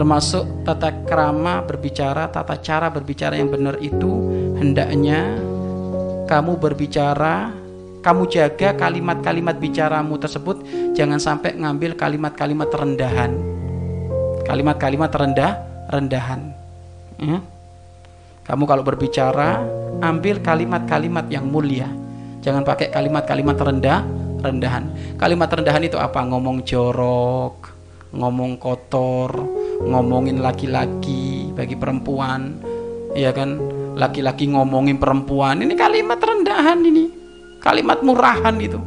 termasuk tata krama berbicara tata cara berbicara yang benar itu hendaknya kamu berbicara kamu jaga kalimat-kalimat bicaramu tersebut. Jangan sampai ngambil kalimat-kalimat rendahan kalimat-kalimat rendah rendahan. Ya? kamu kalau berbicara ambil kalimat-kalimat yang mulia. Jangan pakai kalimat-kalimat rendah rendahan. Kalimat rendahan itu apa? Ngomong jorok ngomong kotor ngomongin laki-laki bagi perempuan. Ya kan? Laki-laki ngomongin perempuan. Ini kalimat rendahan ini. Kalimat murahan itu.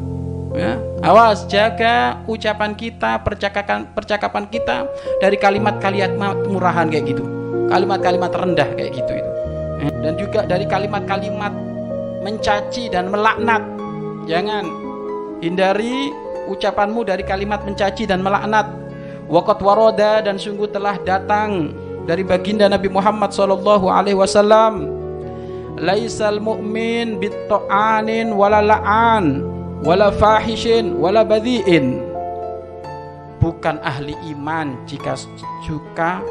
Ya. Awas jaga ucapan kita percakapan percakapan kita dari kalimat-kalimat murahan kayak gitu. Kalimat-kalimat rendah kayak gitu itu. Ya. dan juga dari kalimat-kalimat mencaci dan melaknat. Jangan. Hindari ucapanmu dari kalimat mencaci dan melaknat waqat waroda dan sungguh telah datang dari baginda Nabi Muhammad sallallahu alaihi wasallam. Laisal mu'min bitta'anin wala la'an wala fahishin wala badhi'in. Bukan ahli iman jika suka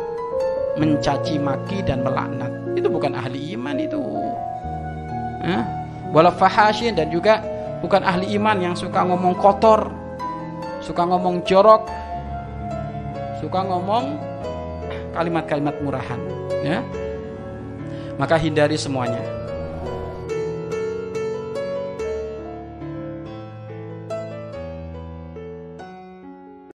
mencaci maki dan melaknat. Itu bukan ahli iman itu. Eh? wala fahashin dan juga bukan ahli iman yang suka ngomong kotor suka ngomong jorok suka ngomong kalimat-kalimat murahan ya. Maka hindari semuanya